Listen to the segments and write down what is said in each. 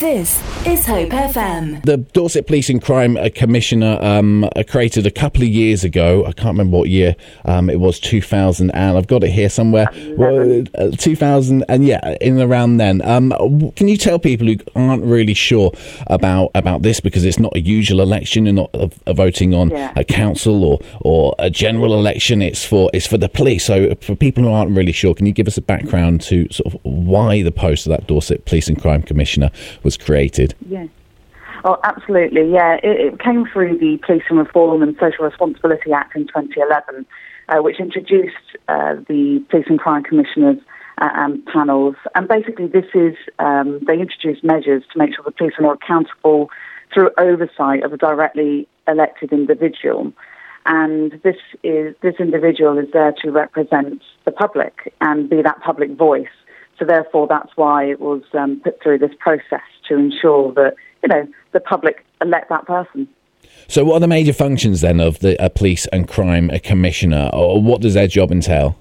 This is Hope FM. The Dorset Police and Crime uh, Commissioner um, uh, created a couple of years ago. I can't remember what year. Um, it was 2000, and I've got it here somewhere. Well, uh, 2000, and yeah, in and around then. Um, can you tell people who aren't really sure about about this because it's not a usual election? You're not uh, uh, voting on Yeah. a council or or a general election. It's for it's for the police. So for people who aren't really sure, can you give us a background to sort of why the post of that Dorset Police and Crime Commissioner was created? Yeah. Oh, absolutely. Yeah, it, it came through the Police and Reform and Social Responsibility Act in 2011, uh, which introduced uh, the Police and Crime Commissioners uh, and panels. And basically, this is um, they introduced measures to make sure the police are more accountable through oversight of a directly elected individual. And this is this individual is there to represent the public and be that public voice. So therefore, that's why it was um, put through this process to ensure that you know the public elect that person. So, what are the major functions then of the uh, police and crime commissioner, or what does their job entail?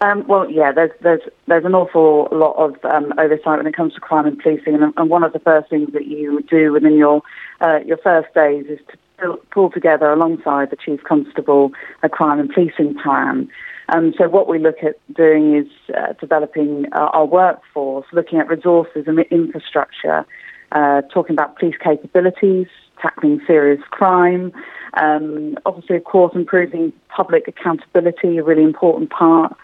Um, well, yeah, there's there's there's an awful lot of um, oversight when it comes to crime and policing, and, and one of the first things that you do within your uh, your first days is to pull, pull together alongside the chief constable a crime and policing plan. Um, so what we look at doing is uh, developing uh, our workforce, looking at resources and infrastructure, uh, talking about police capabilities, tackling serious crime, um, obviously, of course, improving public accountability, a really important part.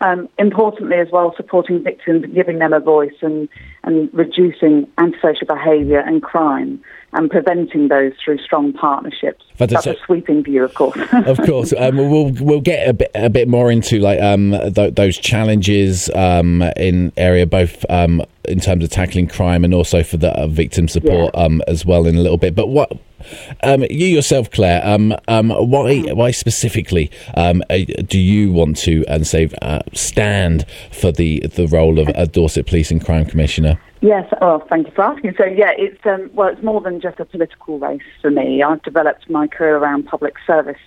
Um, importantly, as well, supporting victims giving them a voice and, and reducing antisocial behaviour and crime and preventing those through strong partnerships. Fantastic. That's a sweeping view, of course. of course, um, we'll we'll get a bit a bit more into like um, th- those challenges um, in area both um, in terms of tackling crime and also for the uh, victim support Yeah. um, as well in a little bit. But what um, you yourself, Claire, um, um, why why specifically um, uh, do you want to and say uh, stand for the the role of a Dorset Police and Crime Commissioner? Yes, oh, thank you for asking. So, yeah, it's um, well, it's more than just a political race for me. I've developed my career around public service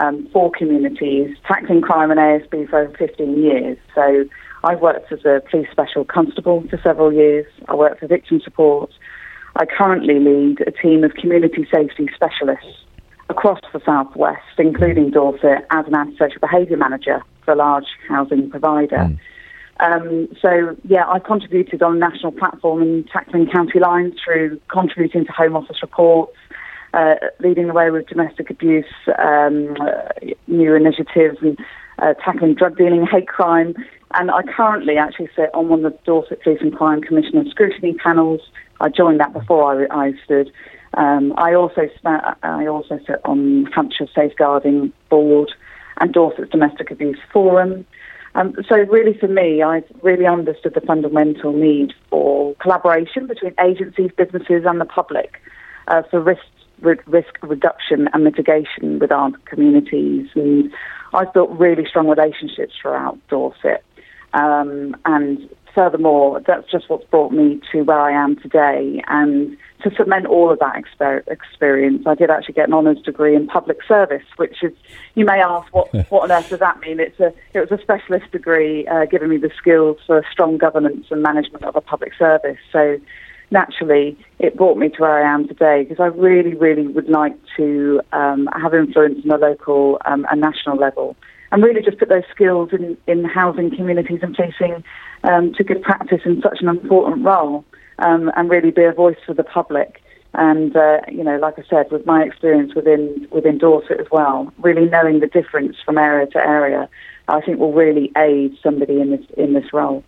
um, for communities, tackling crime and ASB for over 15 years. So, I've worked as a police special constable for several years. I worked for victim support. I currently lead a team of community safety specialists across the southwest, including Dorset, as an antisocial behaviour manager for a large housing provider. Um, so, yeah, I contributed on a national platform in tackling county lines through contributing to Home Office reports, uh, leading the way with domestic abuse, um, uh, new initiatives, and uh, tackling drug dealing, hate crime. And I currently actually sit on one of the Dorset Police and Crime Commissioner scrutiny panels. I joined that before I, I stood. Um, I also I also sit on Hampshire Safeguarding Board and Dorset's Domestic Abuse Forum. Um, so really for me, I've really understood the fundamental need for collaboration between agencies, businesses and the public uh, for risk, risk reduction and mitigation with our communities. And I've built really strong relationships throughout Dorset. Um, and furthermore, that's just what's brought me to where I am today. And to cement all of that exper- experience, I did actually get an honours degree in public service, which is, you may ask, what, what on earth does that mean? It's a, it was a specialist degree uh, giving me the skills for strong governance and management of a public service. So naturally, it brought me to where I am today because I really, really would like to um, have influence on a local um, and national level and really just put those skills in, in housing communities and policing um, to good practice in such an important role um, and really be a voice for the public. And uh, you know, like I said, with my experience within within Dorset as well, really knowing the difference from area to area, I think will really aid somebody in this in this role.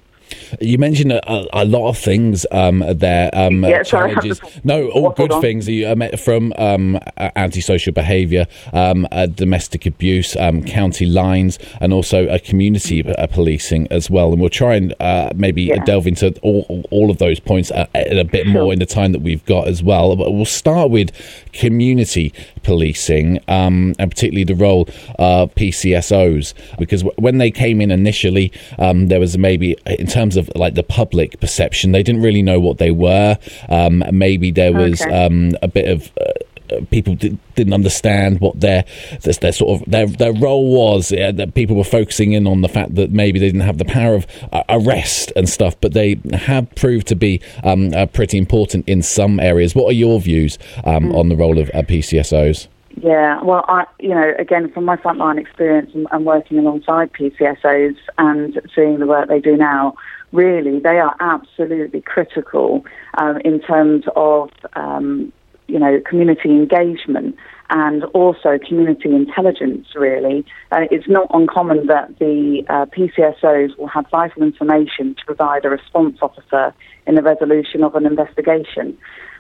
You mentioned a, a, a lot of things um, there. Um, Yeah, challenges. just No, all good on. things. You uh, from um, antisocial behaviour, um, uh, domestic abuse, um, county lines, and also uh, community uh, policing as well. And we'll try and uh, maybe Yeah. delve into all, all of those points in a bit more Sure. in the time that we've got as well. But we'll start with community policing, um, and particularly the role of PCSOs, because w- when they came in initially, um, there was maybe in terms of like the public perception, they didn't really know what they were. Um, maybe there was Okay. um, a bit of uh, people did, not understand what their, their, their sort of their their role was. that people were focusing in on the fact that maybe they didn't have the power of uh, arrest and stuff, but they have proved to be um, uh, pretty important in some areas. What are your views um, mm. on the role of uh, PCSOs? Yeah, well, I, you know, again, from my frontline experience and, and, working alongside PCSOs and seeing the work they do now, really, they are absolutely critical um, in terms of, um, you know, community engagement and also community intelligence, really. Uh, it's not uncommon that the uh, PCSOs will have vital information to provide a response officer in the resolution of an investigation.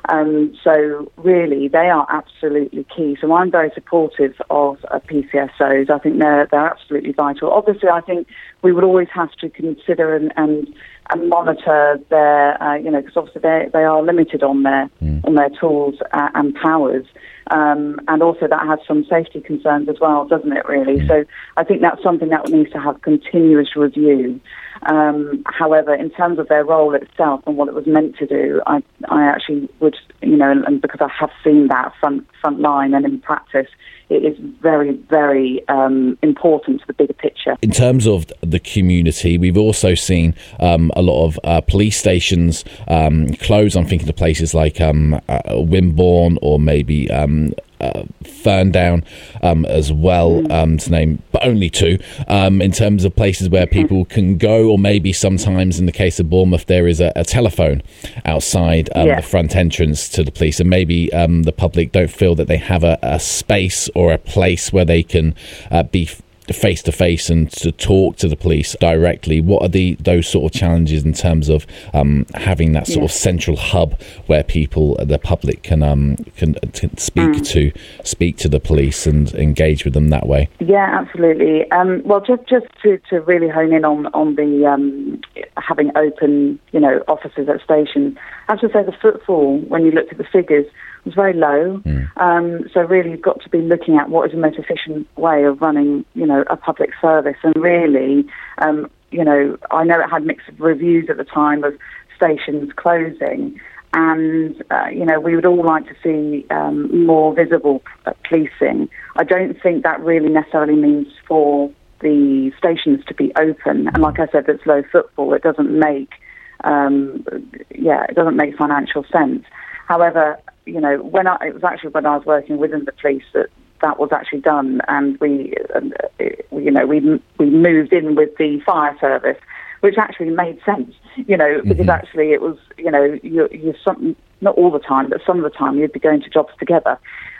Um, so really, they are absolutely key. So I'm very supportive of uh, PCSOs. I think they're they're absolutely vital. Obviously, I think we would always have to consider and and, and monitor their, uh, you know, because obviously they they are limited on their mm. on their tools uh, and powers. Um, and also that has some safety concerns as well, doesn't it? Really. Mm. So I think that's something that needs to have continuous review. Um, however, in terms of their role itself and what it was meant to do, I, I actually would, you know, and, and because I have seen that front front line and in practice, it is very, very um, important to the bigger picture. In terms of the community, we've also seen um, a lot of uh, police stations um, close. I'm thinking of places like um, uh, Wimborne or maybe um, uh, Ferndown um, as well, um, to name but only two, um, in terms of places where people can go, or maybe sometimes in the case of Bournemouth, there is a, a telephone outside um, yeah. the front entrance to the police, and maybe um, the public don't feel that they have a, a space or a place where they can uh, be face to face and to talk to the police directly. What are the those sort of challenges in terms of um, having that sort yeah. of central hub where people, the public, can um, can, can speak mm. to speak to the police and engage with them that way? Yeah, absolutely. Um, well, just just to, to really hone in on on the um, having open, you know, offices at stations. I have to say the footfall when you looked at the figures was very low. Mm. Um, so really, you've got to be looking at what is the most efficient way of running, you know, a public service. And really, um, you know, I know it had mixed reviews at the time of stations closing. And, uh, you know, we would all like to see um, more visible policing. I don't think that really necessarily means for the stations to be open. And like I said, it's low footfall. It doesn't make, um, yeah, it doesn't make financial sense. However, you know, when I, it was actually when I was working within the police that that was actually done, and we, uh, you know, we we moved in with the fire service, which actually made sense, you know, because mm-hmm. actually it was, you know, you you some not all the time, but some of the time you'd be going to jobs together.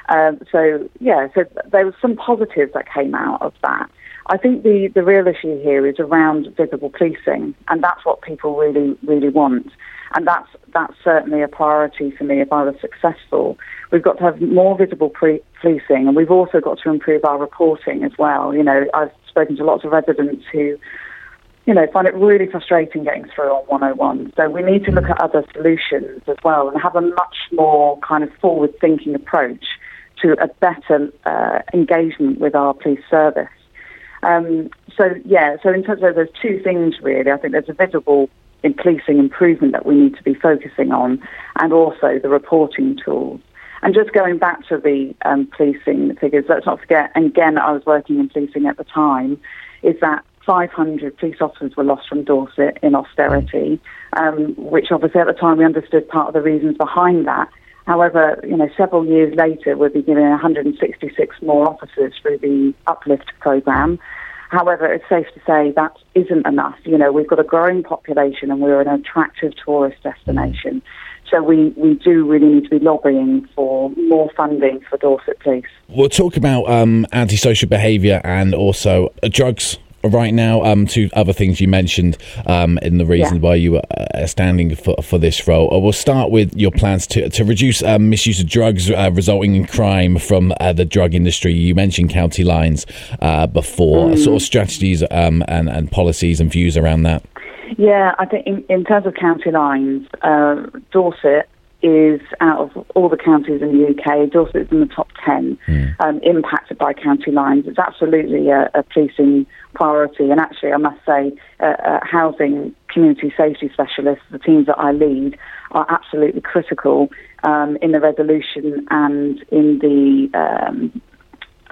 Um, so yeah, so there was some positives that came out of that. I think the, the real issue here is around visible policing, and that's what people really, really want. And that's, that's certainly a priority for me if I was successful. We've got to have more visible pre- policing, and we've also got to improve our reporting as well. You know, I've spoken to lots of residents who you know, find it really frustrating getting through on 101. So we need to look at other solutions as well and have a much more kind of forward-thinking approach to a better uh, engagement with our police service. Um, so yeah, so in terms of there's two things really. I think there's a visible policing improvement that we need to be focusing on, and also the reporting tools. And just going back to the um, policing figures, let's not forget, and again, I was working in policing at the time, is that 500 police officers were lost from Dorset in austerity, um, which obviously at the time we understood part of the reasons behind that. However, you know, several years later, we'll be giving 166 more officers through the Uplift programme. However, it's safe to say that isn't enough. You know, we've got a growing population and we're an attractive tourist destination. So we, we do really need to be lobbying for more funding for Dorset Police. We'll talk about um, antisocial behaviour and also uh, drugs right now um, to other things you mentioned um, in the reason yeah. why you were uh, standing for, for this role. Uh, we'll start with your plans to, to reduce um, misuse of drugs uh, resulting in crime from uh, the drug industry. You mentioned county lines uh, before, mm. sort of strategies um, and, and policies and views around that. Yeah, I think in, in terms of county lines, uh, Dorset is out of all the counties in the UK, Dorset is in the top 10 mm. um, impacted by county lines. It's absolutely a, a, policing priority. And actually, I must say, uh, uh, housing community safety specialists, the teams that I lead, are absolutely critical um, in the resolution and in the um,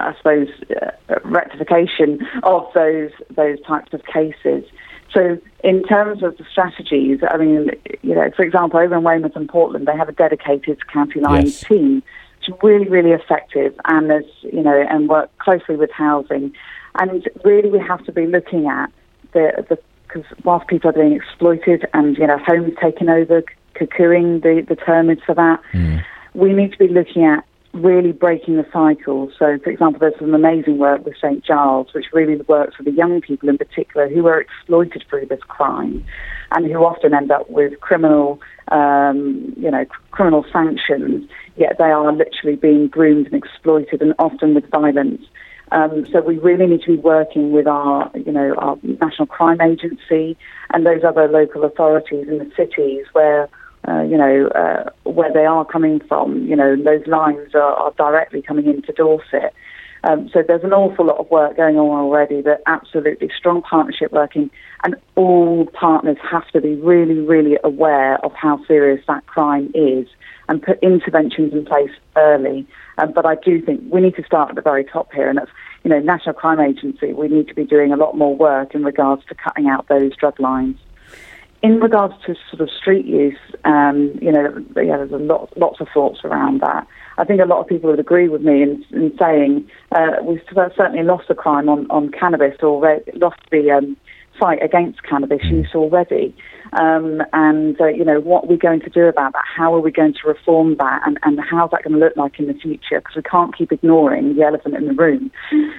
I suppose, uh, rectification of those those types of cases. So, in terms of the strategies, I mean, you know, for example, over in Weymouth and Portland, they have a dedicated county lines yes. team, which is really, really effective, and there's, you know, and work closely with housing, and really, we have to be looking at the the because whilst people are being exploited and you know homes taken over, cuckooing the the term is for that, mm. we need to be looking at really breaking the cycle. So, for example, there's some amazing work with St. Giles, which really works with the young people in particular who are exploited through this crime and who often end up with criminal, um, you know, criminal sanctions, yet they are literally being groomed and exploited and often with violence. Um, so we really need to be working with our, you know, our National Crime Agency and those other local authorities in the cities where uh, you know, uh, where they are coming from. You know, those lines are, are directly coming into Dorset. Um, so there's an awful lot of work going on already, but absolutely strong partnership working, and all partners have to be really, really aware of how serious that crime is and put interventions in place early. Um, but I do think we need to start at the very top here, and that's, you know, National Crime Agency, we need to be doing a lot more work in regards to cutting out those drug lines in regards to sort of street use, um, you know, yeah, there's a lot, lots of thoughts around that. I think a lot of people would agree with me in, in saying uh, we've certainly lost the crime on, on cannabis or lost the um, fight against cannabis mm. use already. Um, and, uh, you know, what are we going to do about that? How are we going to reform that? And, and how's that going to look like in the future? Because we can't keep ignoring the elephant in the room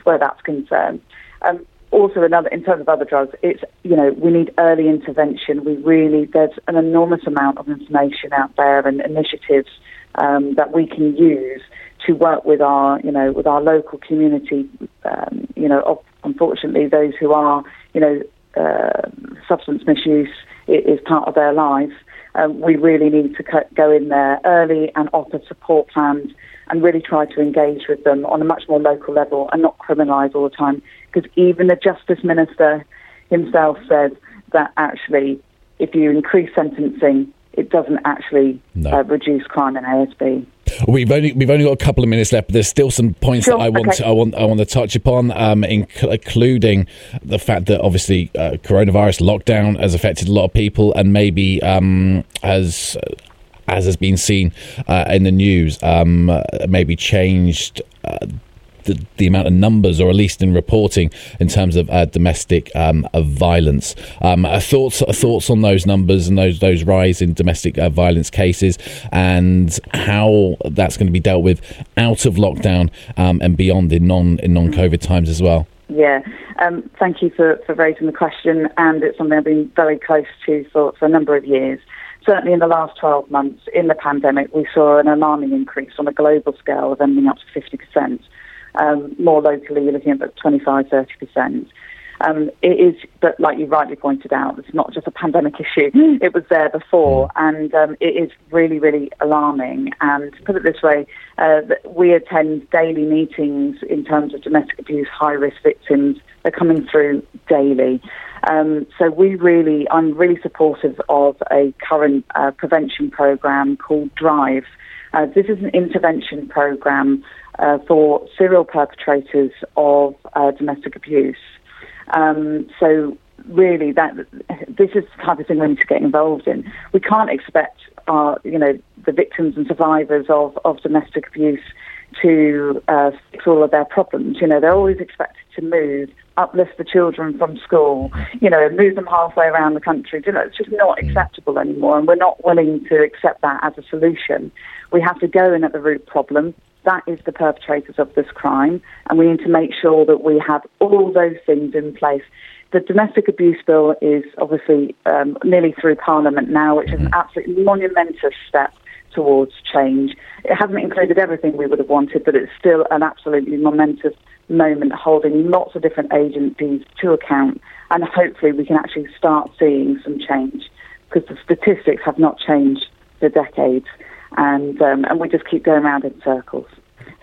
where that's concerned. Um, also another in terms of other drugs, it's you know we need early intervention. We really there's an enormous amount of information out there and initiatives um, that we can use to work with our you know with our local community. Um, you know, unfortunately, those who are you know uh, substance misuse is part of their life. Um, we really need to go in there early and offer support plans and really try to engage with them on a much more local level and not criminalise all the time. Because even the Justice Minister himself says that actually, if you increase sentencing, it doesn't actually no. uh, reduce crime in ASB. We've only we've only got a couple of minutes left, but there's still some points sure, that I want okay. to, I want I want to touch upon, um, including the fact that obviously uh, coronavirus lockdown has affected a lot of people and maybe um, has as has been seen uh, in the news, um, uh, maybe changed. Uh, the, the, amount of numbers, or at least in reporting, in terms of uh, domestic um, of violence. Um, uh, thoughts uh, thoughts on those numbers and those those rise in domestic uh, violence cases, and how that's going to be dealt with out of lockdown um, and beyond in non in non COVID times as well. Yeah, um, thank you for, for raising the question, and it's something I've been very close to for, for a number of years certainly in the last 12 months in the pandemic, we saw an alarming increase on a global scale of ending up to 50%. Um, more locally, you're looking at 25, 30%. Um, it is, but like you rightly pointed out, it's not just a pandemic issue. It was there before, and um, it is really, really alarming. And to put it this way, uh, we attend daily meetings in terms of domestic abuse high risk victims. They're coming through daily. Um, so we really, I'm really supportive of a current uh, prevention program called Drive. Uh, this is an intervention program uh, for serial perpetrators of uh, domestic abuse. Um, so really, that this is the type of thing we need to get involved in. We can't expect our, you know, the victims and survivors of, of domestic abuse to uh, fix all of their problems. You know, they're always expected to move, uplift the children from school, you know, move them halfway around the country. You know, it's just not acceptable anymore, and we're not willing to accept that as a solution. We have to go in at the root problem. That is the perpetrators of this crime, and we need to make sure that we have all those things in place. The domestic abuse bill is obviously um, nearly through Parliament now, which is an absolutely monumentous step towards change. It hasn't included everything we would have wanted, but it's still an absolutely momentous moment holding lots of different agencies to account. And hopefully we can actually start seeing some change because the statistics have not changed for decades. And, um, and we just keep going around in circles.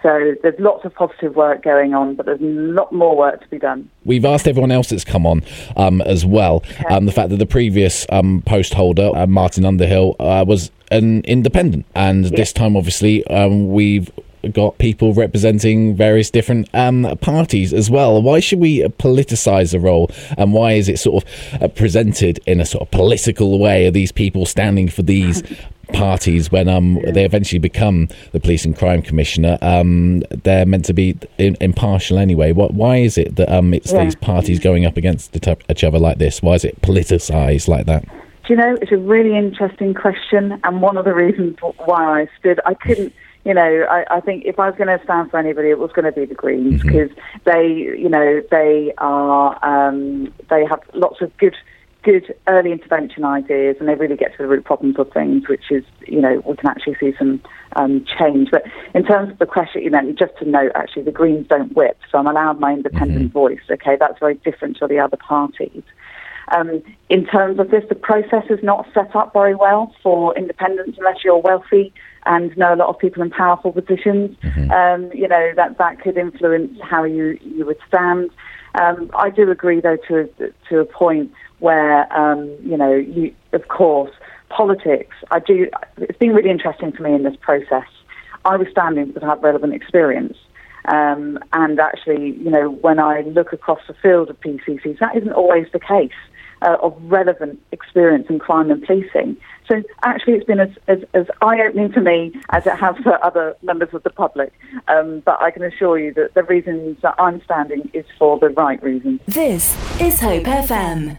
So there's lots of positive work going on, but there's a lot more work to be done. We've asked everyone else that's come on um, as well. Okay. Um, the fact that the previous um, post holder, uh, Martin Underhill, uh, was an independent, and this time, obviously, um, we've got people representing various different um, parties as well. Why should we politicise the role, and why is it sort of uh, presented in a sort of political way? Are these people standing for these? parties when um they eventually become the police and crime commissioner um they're meant to be in, impartial anyway what why is it that um it's Yeah. these parties going up against each oth- each other like this why is it politicized like that Do you know, it's a really interesting question, and one of the reasons why I stood, I couldn't, you know, I, I think if I was going to stand for anybody, it was going to be the Greens because they, you know, they are, um, they have lots of good, good early intervention ideas, and they really get to the root problems of things, which is, you know, we can actually see some um, change. But in terms of the question, you know, just to note, actually, the Greens don't whip, so I'm allowed my independent voice. Okay, that's very different to the other parties. Um, in terms of this, the process is not set up very well for independence unless you're wealthy and know a lot of people in powerful positions. Um, you know that that could influence how you you would stand. Um, I do agree, though, to to a point where um, you know you, of course, politics. I do. It's been really interesting for me in this process. I was standing because I have relevant experience. Um, and actually, you know, when I look across the field of PCCs, that isn't always the case uh, of relevant experience in crime and policing. So actually, it's been as, as, as eye-opening to me as it has for other members of the public. Um, but I can assure you that the reasons that I'm standing is for the right reasons. This is Hope FM.